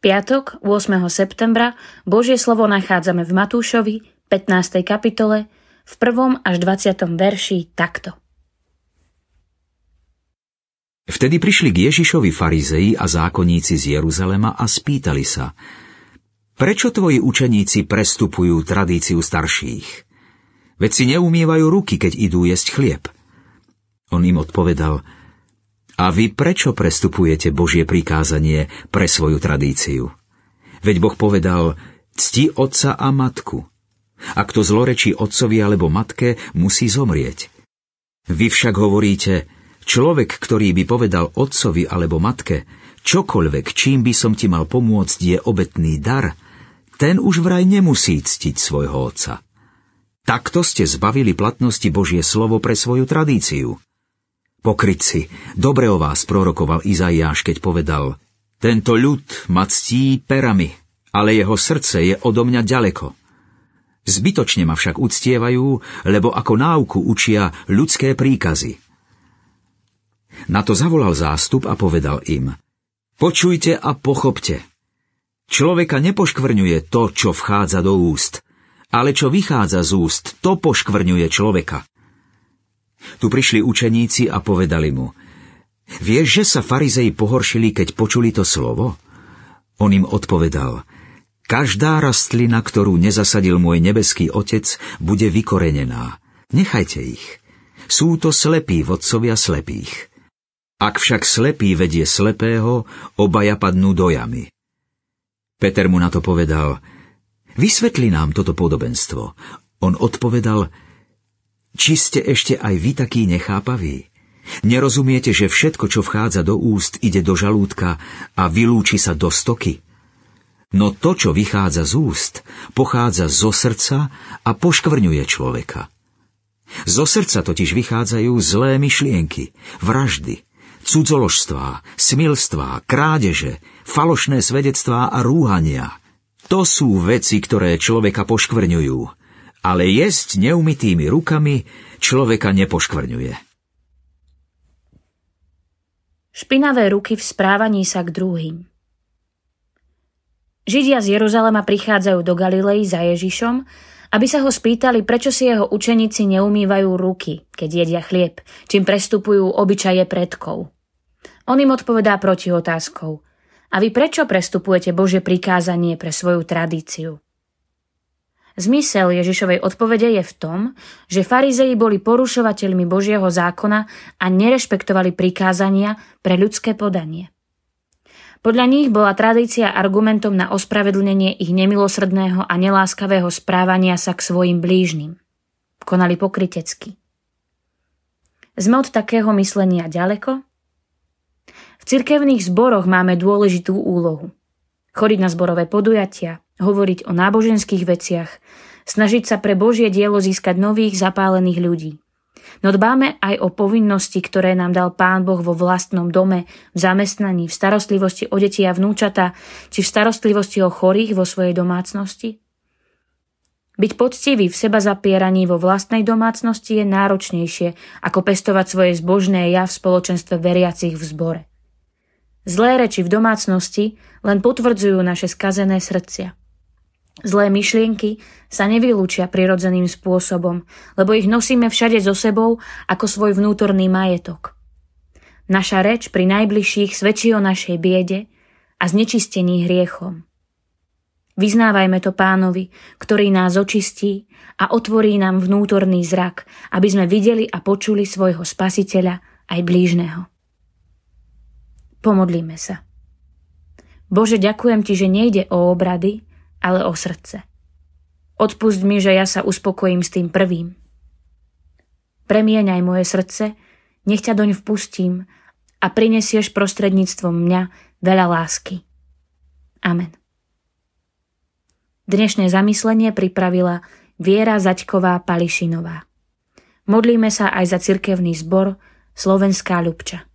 piatok 8. septembra Božie slovo nachádzame v Matúšovi 15. kapitole v 1. až 20. verši takto. Vtedy prišli k Ježišovi farizei a zákonníci z Jeruzalema a spýtali sa, prečo tvoji učeníci prestupujú tradíciu starších? Veď si neumývajú ruky, keď idú jesť chlieb. On im odpovedal, a vy prečo prestupujete Božie prikázanie pre svoju tradíciu? Veď Boh povedal, cti otca a matku. A kto zlorečí otcovi alebo matke, musí zomrieť. Vy však hovoríte, človek, ktorý by povedal otcovi alebo matke, čokoľvek, čím by som ti mal pomôcť, je obetný dar, ten už vraj nemusí ctiť svojho otca. Takto ste zbavili platnosti Božie slovo pre svoju tradíciu. Pokrytci, dobre o vás prorokoval Izaiáš, keď povedal Tento ľud ma ctí perami, ale jeho srdce je odo mňa ďaleko. Zbytočne ma však uctievajú, lebo ako náuku učia ľudské príkazy. Na to zavolal zástup a povedal im Počujte a pochopte. Človeka nepoškvrňuje to, čo vchádza do úst, ale čo vychádza z úst, to poškvrňuje človeka. Tu prišli učeníci a povedali mu, Vieš, že sa farizei pohoršili, keď počuli to slovo? On im odpovedal, Každá rastlina, ktorú nezasadil môj nebeský otec, bude vykorenená. Nechajte ich. Sú to slepí vodcovia slepých. Ak však slepý vedie slepého, obaja padnú do jamy. Peter mu na to povedal, vysvetli nám toto podobenstvo. On odpovedal, či ste ešte aj vy takí nechápaví? Nerozumiete, že všetko, čo vchádza do úst, ide do žalúdka a vylúči sa do stoky? No to, čo vychádza z úst, pochádza zo srdca a poškvrňuje človeka. Zo srdca totiž vychádzajú zlé myšlienky, vraždy, cudzoložstvá, smilstvá, krádeže, falošné svedectvá a rúhania. To sú veci, ktoré človeka poškvrňujú ale jesť neumytými rukami človeka nepoškvrňuje. Špinavé ruky v správaní sa k druhým. Židia z Jeruzalema prichádzajú do Galilei za Ježišom, aby sa ho spýtali, prečo si jeho učeníci neumývajú ruky, keď jedia chlieb, čím prestupujú obyčaje predkov. On im odpovedá proti otázkou. A vy prečo prestupujete Bože prikázanie pre svoju tradíciu? Zmysel Ježišovej odpovede je v tom, že farizei boli porušovateľmi Božieho zákona a nerešpektovali prikázania pre ľudské podanie. Podľa nich bola tradícia argumentom na ospravedlnenie ich nemilosrdného a neláskavého správania sa k svojim blížnym. Konali pokrytecky. Sme od takého myslenia ďaleko? V cirkevných zboroch máme dôležitú úlohu. Chodiť na zborové podujatia, hovoriť o náboženských veciach, snažiť sa pre Božie dielo získať nových zapálených ľudí. No dbáme aj o povinnosti, ktoré nám dal Pán Boh vo vlastnom dome, v zamestnaní, v starostlivosti o deti a vnúčata, či v starostlivosti o chorých vo svojej domácnosti? Byť poctivý v seba zapieraní vo vlastnej domácnosti je náročnejšie, ako pestovať svoje zbožné ja v spoločenstve veriacich v zbore. Zlé reči v domácnosti len potvrdzujú naše skazené srdcia. Zlé myšlienky sa nevylúčia prirodzeným spôsobom, lebo ich nosíme všade so sebou ako svoj vnútorný majetok. Naša reč pri najbližších svedčí o našej biede a znečistení hriechom. Vyznávajme to pánovi, ktorý nás očistí a otvorí nám vnútorný zrak, aby sme videli a počuli svojho spasiteľa aj blížneho. Pomodlíme sa. Bože, ďakujem Ti, že nejde o obrady, ale o srdce. Odpust mi, že ja sa uspokojím s tým prvým. Premieňaj moje srdce, nech ťa doň vpustím a prinesieš prostredníctvom mňa veľa lásky. Amen. Dnešné zamyslenie pripravila Viera Zaďková Pališinová. Modlíme sa aj za cirkevný zbor Slovenská Ľubča.